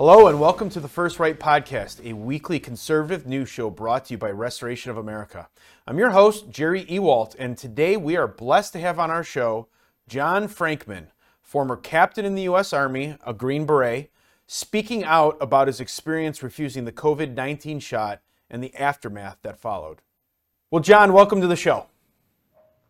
Hello, and welcome to the First Right Podcast, a weekly conservative news show brought to you by Restoration of America. I'm your host, Jerry Ewalt, and today we are blessed to have on our show John Frankman, former captain in the U.S. Army, a Green Beret, speaking out about his experience refusing the COVID 19 shot and the aftermath that followed. Well, John, welcome to the show.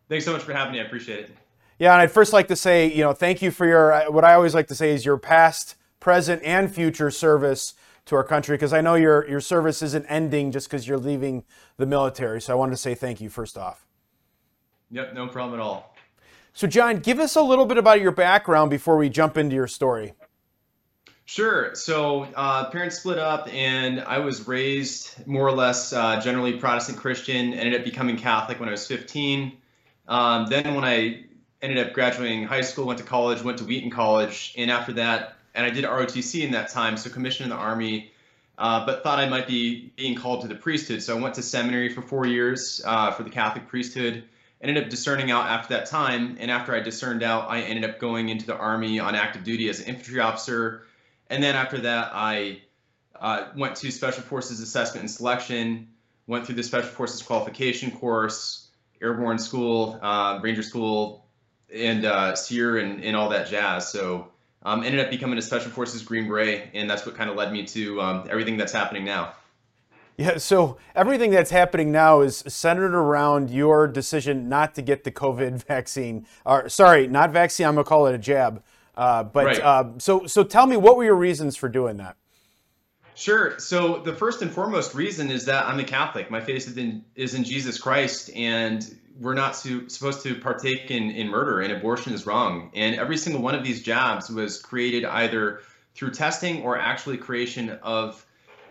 Thanks so much for having me. I appreciate it. Yeah, and I'd first like to say, you know, thank you for your, uh, what I always like to say is your past present, and future service to our country because I know your, your service isn't ending just because you're leaving the military. So I wanted to say thank you first off. Yep, no problem at all. So, John, give us a little bit about your background before we jump into your story. Sure. So, uh, parents split up, and I was raised more or less uh, generally Protestant Christian. Ended up becoming Catholic when I was 15. Um, then, when I ended up graduating high school, went to college, went to Wheaton College, and after that, and I did ROTC in that time, so commissioned in the Army, uh, but thought I might be being called to the priesthood. So I went to seminary for four years uh, for the Catholic priesthood. Ended up discerning out after that time, and after I discerned out, I ended up going into the Army on active duty as an infantry officer. And then after that, I uh, went to Special Forces Assessment and Selection, went through the Special Forces Qualification course, Airborne School, uh, Ranger School, and uh, SERE, and, and all that jazz. So um, ended up becoming a Special Forces Green Beret, and that's what kind of led me to um, everything that's happening now. Yeah, so everything that's happening now is centered around your decision not to get the COVID vaccine. Or sorry, not vaccine. I'm gonna call it a jab. Uh, but right. uh, so so tell me, what were your reasons for doing that? Sure. So the first and foremost reason is that I'm a Catholic. My faith is in, is in Jesus Christ, and we're not to, supposed to partake in, in murder and abortion is wrong. And every single one of these jabs was created either through testing or actually creation of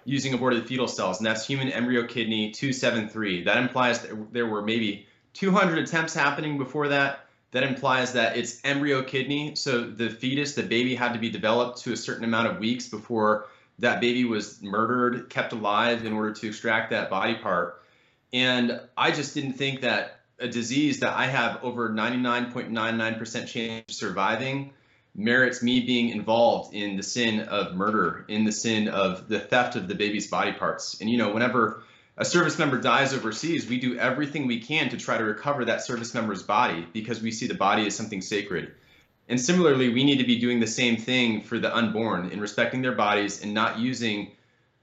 using aborted fetal cells, and that's human embryo kidney 273. That implies that there were maybe 200 attempts happening before that. That implies that it's embryo kidney, so the fetus, the baby, had to be developed to a certain amount of weeks before that baby was murdered, kept alive in order to extract that body part. And I just didn't think that a disease that I have over 99.99% chance of surviving merits me being involved in the sin of murder, in the sin of the theft of the baby's body parts. And you know, whenever a service member dies overseas, we do everything we can to try to recover that service member's body because we see the body as something sacred. And similarly, we need to be doing the same thing for the unborn in respecting their bodies and not using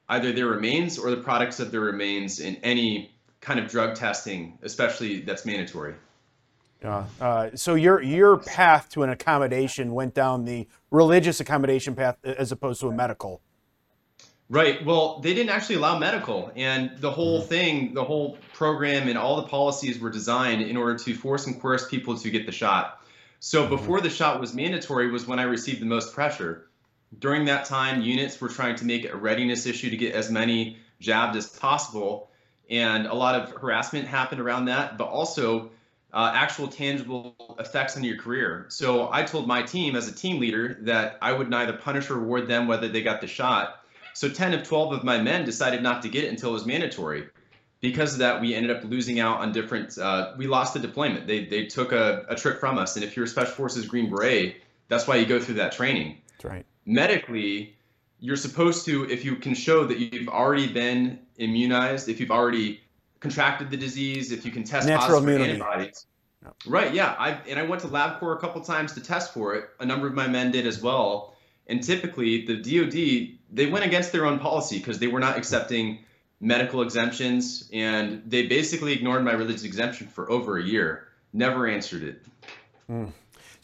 either their remains or the products of their remains in any kind of drug testing, especially that's mandatory. Uh, uh, so your your path to an accommodation went down the religious accommodation path as opposed to a medical. Right. Well, they didn't actually allow medical, and the whole mm-hmm. thing, the whole program, and all the policies were designed in order to force and coerce people to get the shot. So mm-hmm. before the shot was mandatory was when I received the most pressure. During that time, units were trying to make it a readiness issue to get as many jabbed as possible and a lot of harassment happened around that, but also uh, actual tangible effects on your career. So I told my team as a team leader that I would neither punish or reward them whether they got the shot. So 10 of 12 of my men decided not to get it until it was mandatory. Because of that, we ended up losing out on different. Uh, we lost the deployment. They they took a, a trick from us. And if you're a Special Forces Green Beret, that's why you go through that training. That's right. Medically, you're supposed to, if you can show that you've already been immunized, if you've already contracted the disease, if you can test Natural positive immunity. for antibodies. Right, yeah. I and I went to LabCorp a couple times to test for it. A number of my men did as well. And typically, the DoD they went against their own policy because they were not accepting medical exemptions, and they basically ignored my religious exemption for over a year. Never answered it. Mm.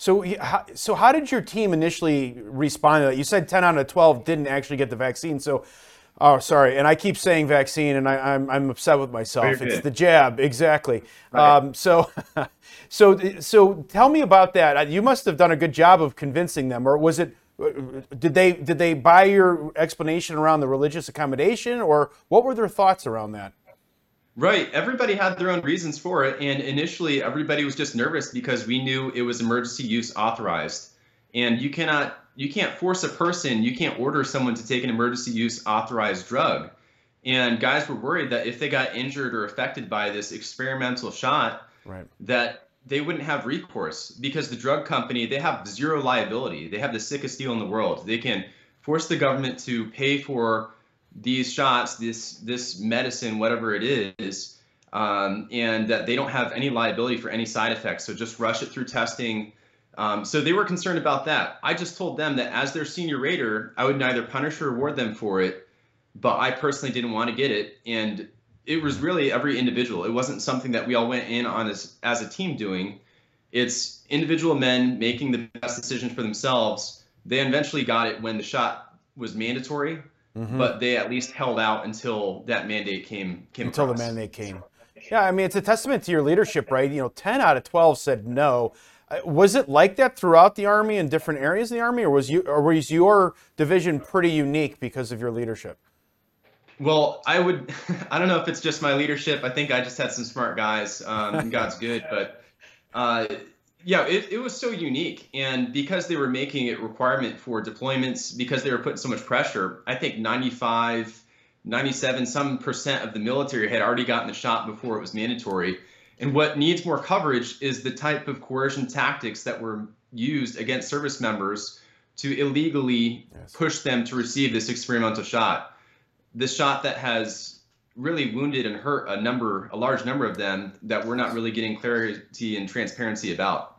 So, so how did your team initially respond to that? You said 10 out of 12 didn't actually get the vaccine. So, oh, sorry. And I keep saying vaccine, and I, am I'm, I'm upset with myself. It's the jab, exactly. Right. Um, so, so, so tell me about that. You must have done a good job of convincing them, or was it? Did they did they buy your explanation around the religious accommodation, or what were their thoughts around that? Right. Everybody had their own reasons for it. And initially, everybody was just nervous because we knew it was emergency use authorized. And you cannot, you can't force a person, you can't order someone to take an emergency use authorized drug. And guys were worried that if they got injured or affected by this experimental shot, right. that they wouldn't have recourse because the drug company, they have zero liability. They have the sickest deal in the world. They can force the government to pay for these shots, this this medicine, whatever it is, um, and that they don't have any liability for any side effects. So just rush it through testing. Um, so they were concerned about that. I just told them that as their senior rater, I would neither punish or reward them for it, but I personally didn't want to get it, and it was really every individual. It wasn't something that we all went in on as as a team doing. It's individual men making the best decisions for themselves. They eventually got it when the shot was mandatory, mm-hmm. but they at least held out until that mandate came came until across. the mandate came. Yeah, I mean it's a testament to your leadership, right? You know, ten out of twelve said no. Uh, was it like that throughout the army in different areas of the army, or was you or was your division pretty unique because of your leadership? Well, I would. I don't know if it's just my leadership. I think I just had some smart guys. Um, God's good, but uh, yeah, it, it was so unique, and because they were making it requirement for deployments, because they were putting so much pressure, I think 95, 97, some percent of the military had already gotten the shot before it was mandatory. And what needs more coverage is the type of coercion tactics that were used against service members to illegally yes. push them to receive this experimental shot. This shot that has really wounded and hurt a number, a large number of them that we're not really getting clarity and transparency about.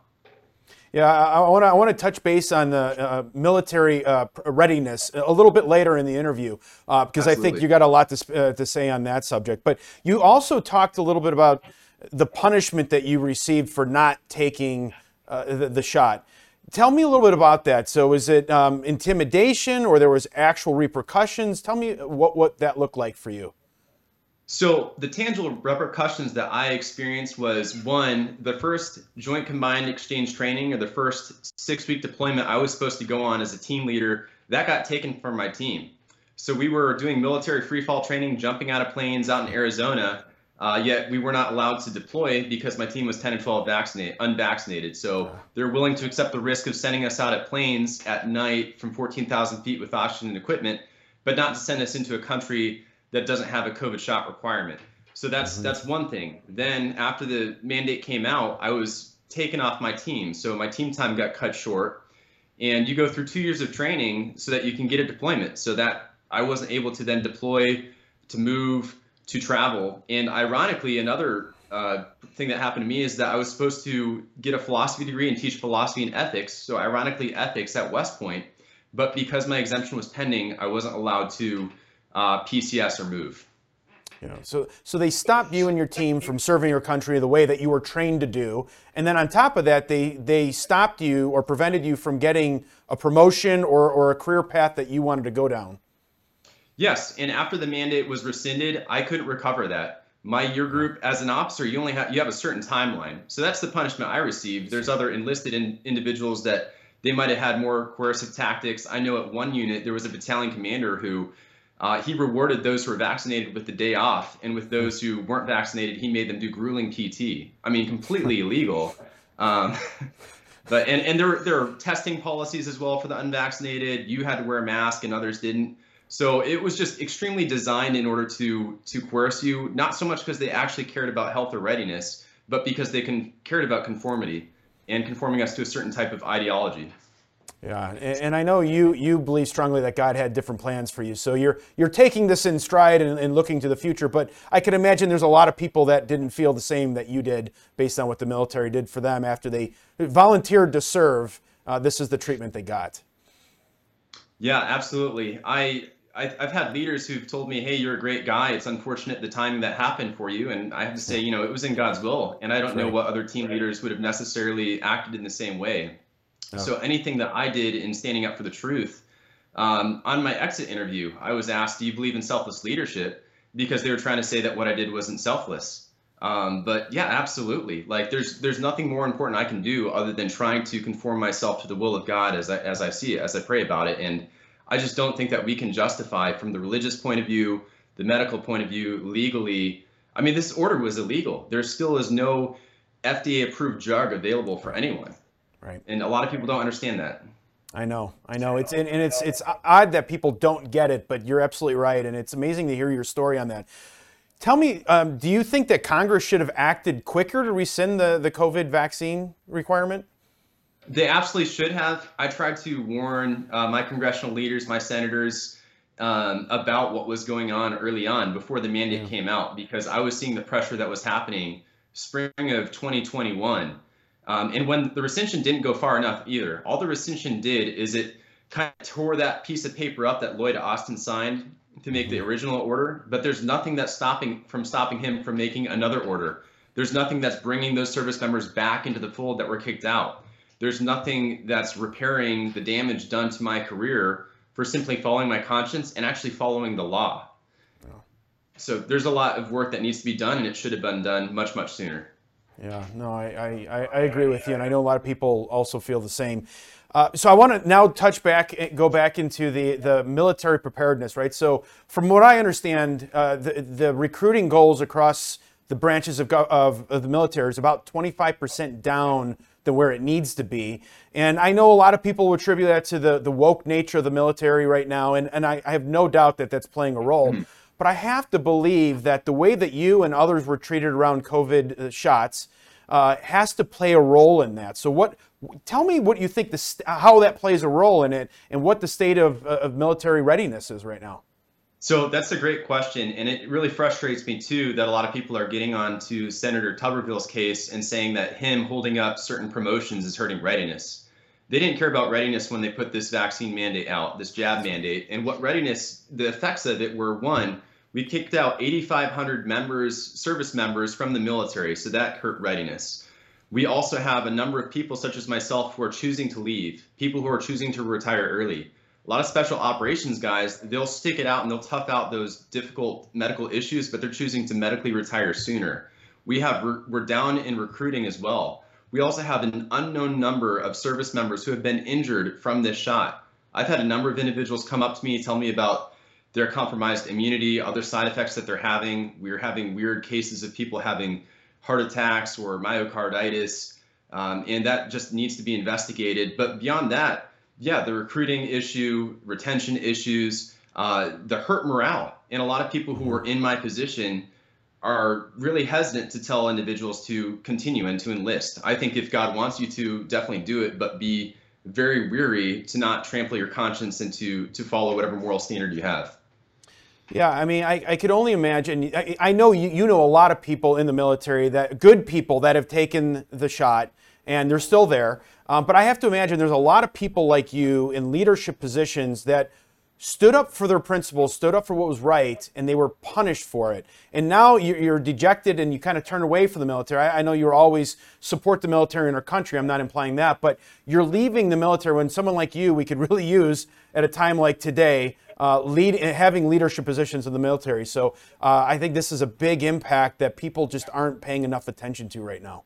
Yeah, I want to I want to touch base on the uh, military uh, readiness a little bit later in the interview uh, because I think you got a lot to uh, to say on that subject. But you also talked a little bit about the punishment that you received for not taking uh, the, the, shot. Tell me a little bit about that. So, is it um, intimidation or there was actual repercussions? Tell me what what that looked like for you. So the tangible repercussions that I experienced was one, the first joint combined exchange training or the first six week deployment I was supposed to go on as a team leader, that got taken from my team. So we were doing military free fall training, jumping out of planes out in Arizona, uh, yet we were not allowed to deploy because my team was 10 and 12 vaccinated, unvaccinated. So they're willing to accept the risk of sending us out at planes at night from 14,000 feet with oxygen and equipment, but not to send us into a country that doesn't have a COVID shot requirement. So that's mm-hmm. that's one thing. Then after the mandate came out, I was taken off my team. So my team time got cut short. And you go through two years of training so that you can get a deployment. So that I wasn't able to then deploy, to move, to travel. And ironically, another uh, thing that happened to me is that I was supposed to get a philosophy degree and teach philosophy and ethics. So ironically, ethics at West Point. But because my exemption was pending, I wasn't allowed to uh, PCS or move. Know, so so they stopped you and your team from serving your country the way that you were trained to do, and then on top of that, they they stopped you or prevented you from getting a promotion or, or a career path that you wanted to go down. Yes, and after the mandate was rescinded, I couldn't recover that. My year group, as an officer, you only have you have a certain timeline. So that's the punishment I received. There's other enlisted in, individuals that they might have had more coercive tactics. I know at one unit there was a battalion commander who uh, he rewarded those who were vaccinated with the day off, and with those who weren't vaccinated, he made them do grueling PT. I mean, completely illegal. Um, but and and there there are testing policies as well for the unvaccinated. You had to wear a mask, and others didn't. So it was just extremely designed in order to to coerce you, not so much because they actually cared about health or readiness, but because they can, cared about conformity and conforming us to a certain type of ideology. Yeah, and, and, I know you you believe strongly that God had different plans for you. So you're you're taking this in stride and, and, looking to the future. But I can imagine there's a lot of people that didn't feel the same that you did, based on what the military did for them after they volunteered to serve. Uh, this is the treatment they got. Yeah, absolutely. I I've had leaders who've told me, "Hey, you're a great guy. It's unfortunate the timing that happened for you." And I have to say, you know, it was in God's will. And I don't know what other team leaders would have necessarily acted in the same way. So anything that I did in standing up for the truth, um, on my exit interview, I was asked, "Do you believe in selfless leadership?" Because they were trying to say that what I did wasn't selfless. Um, but yeah, absolutely. Like there's there's nothing more important I can do other than trying to conform myself to the will of God as I as I see it, as I pray about it. And I just don't think that we can justify from the religious point of view, the medical point of view, legally. I mean, this order was illegal. There still is no FDA approved drug available for anyone. Right. And a lot of people don't understand that. I know, I know. It's and, and it's it's odd that people don't get it, but you're absolutely right, and it's amazing to hear your story on that. Tell me, um, do you think that Congress should have acted quicker to rescind the, the COVID vaccine requirement? They absolutely should have. I tried to warn uh, my congressional leaders, my senators, um, about what was going on early on before the mandate yeah. came out because I was seeing the pressure that was happening spring of 2021. Um, and when the rescission didn't go far enough either, all the rescission did is it kind of tore that piece of paper up that Lloyd Austin signed to make the mm-hmm. original order, but there's nothing that's stopping from stopping him from making another order. There's nothing that's bringing those service members back into the fold that were kicked out. There's nothing that's repairing the damage done to my career for simply following my conscience and actually following the law. So there's a lot of work that needs to be done, and it should have been done much, much sooner. Yeah, no, I, I, I agree with you, and I know a lot of people also feel the same. Uh, so I want to now touch back, eh, go back into the, the military preparedness, right? So from what I understand, uh, the, the recruiting goals across the branches of, of, of the military is about 25% down than where it needs to be. And I know a lot of people attribute that to the, the woke nature of the military right now, and, and I, I have no doubt that that's playing a role. But I have to believe that the way that you and others were treated around COVID uh, shots uh, has to play a role in that. So, what? Tell me what you think the how that plays a role in it, and what the state of, uh, of military readiness is right now. So that's a great question, and it really frustrates me too that a lot of people are getting on to Senator Tuberville's case and saying that him holding up certain promotions is hurting readiness. They didn't care about readiness when they put this vaccine mandate out, this jab mandate, and what readiness, the effects of it were one, we kicked out 8,500 members, service members from the military, so that hurt readiness. We also have a number of people, such as myself, who are choosing to leave, people who are choosing to retire early a lot of special operations guys, they'll stick it out and they'll tough out those difficult medical issues, but they're choosing to medically retire sooner. We have we're down in recruiting as well. We also have an unknown number of service members who have been injured from this shot. I've had a number of individuals come up to me tell me about their compromised immunity, other side effects that they're having. We're having weird cases of people having heart attacks or myocarditis, um, and that just needs to be investigated. But beyond that, yeah, the recruiting issue, retention issues, uh, the hurt morale. And a lot of people who are in my position are really hesitant to tell individuals to continue and to enlist. I think if God wants you to, definitely do it, but be very weary to not trample your conscience and to, to follow whatever moral standard you have. Yeah, I mean, I, I could only imagine. I, I know you, you know a lot of people in the military that good people that have taken the shot and they're still there. Um, but I have to imagine there's a lot of people like you in leadership positions that stood up for their principles, stood up for what was right, and they were punished for it. And now you're dejected and you kind of turn away from the military. I know you're always support the military in our country. I'm not implying that, but you're leaving the military when someone like you we could really use at a time like today. Uh, lead having leadership positions in the military. So uh, I think this is a big impact that people just aren't paying enough attention to right now.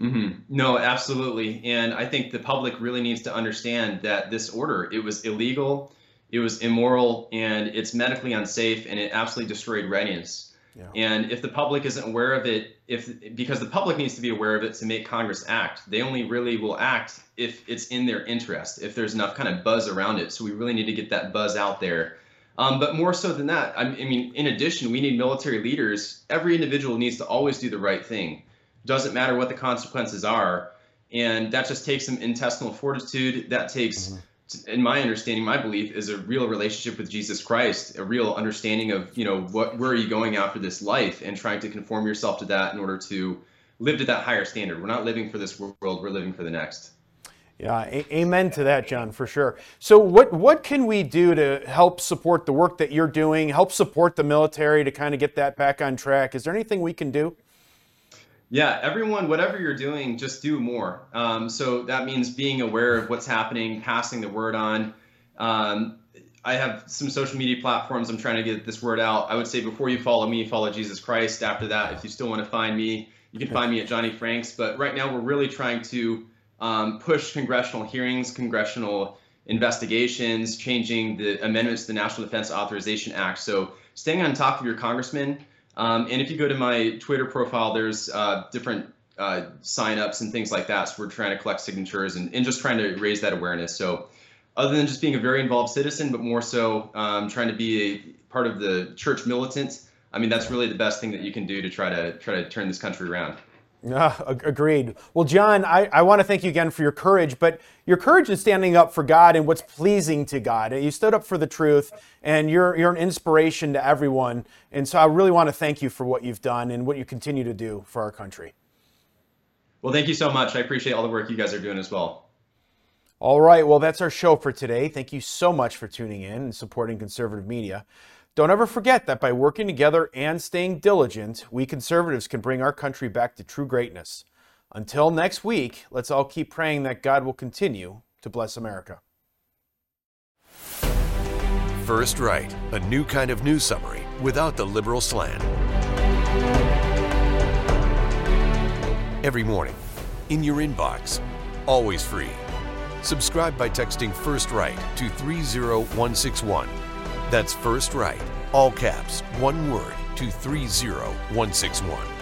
Mm-hmm. No, absolutely. And I think the public really needs to understand that this order, it was illegal, it was immoral, and it's medically unsafe, and it absolutely destroyed readiness. Yeah. And if the public isn't aware of it, if because the public needs to be aware of it to make Congress act, they only really will act if it's in their interest, if there's enough kind of buzz around it. So we really need to get that buzz out there. Um, but more so than that, I mean, in addition, we need military leaders. Every individual needs to always do the right thing doesn't matter what the consequences are. And that just takes some intestinal fortitude. That takes, mm-hmm. In my understanding, my belief is a real relationship with Jesus Christ, a real understanding of, you know, what where are you going after this life and trying to conform yourself to that in order to live to that higher standard. We're not living for this world, we're living for the next. Yeah, a- amen to that, John, for sure. So, what what can we do to help support the work that you're doing? Help support the military to kind of get that back on track? Is there anything we can do? Yeah, everyone, whatever you're doing, just do more. Um, so that means being aware of what's happening, passing the word on. Um, I have some social media platforms I'm trying to get this word out. I would say before you follow me, follow Jesus Christ. After that, if you still want to find me, you can find me at Johnny Franks. But right now, we're really trying to um, push congressional hearings, congressional investigations, changing the amendments to the National Defense Authorization Act. So staying on top of your congressman um, and if you go to my Twitter profile, there's uh, different uh, signups and things like that. So we're trying to collect signatures and, and just trying to raise that awareness. So other than just being a very involved citizen, but more so um, trying to be a part of the church militant, I mean, that's really the best thing that you can do to try to try to turn this country around. Uh, agreed. Well, John, I, I want to thank you again for your courage, but your courage in standing up for God and what's pleasing to God. You stood up for the truth, and you're, you're an inspiration to everyone. And so I really want to thank you for what you've done and what you continue to do for our country. Well, thank you so much. I appreciate all the work you guys are doing as well. All right. Well, that's our show for today. Thank you so much for tuning in and supporting conservative media. Don't ever forget that by working together and staying diligent, we conservatives can bring our country back to true greatness. Until next week, let's all keep praying that God will continue to bless America. First Right, a new kind of news summary without the liberal slant. Every morning, in your inbox, always free. Subscribe by texting First Right to 30161 that's First Right, all caps, one word to 30161.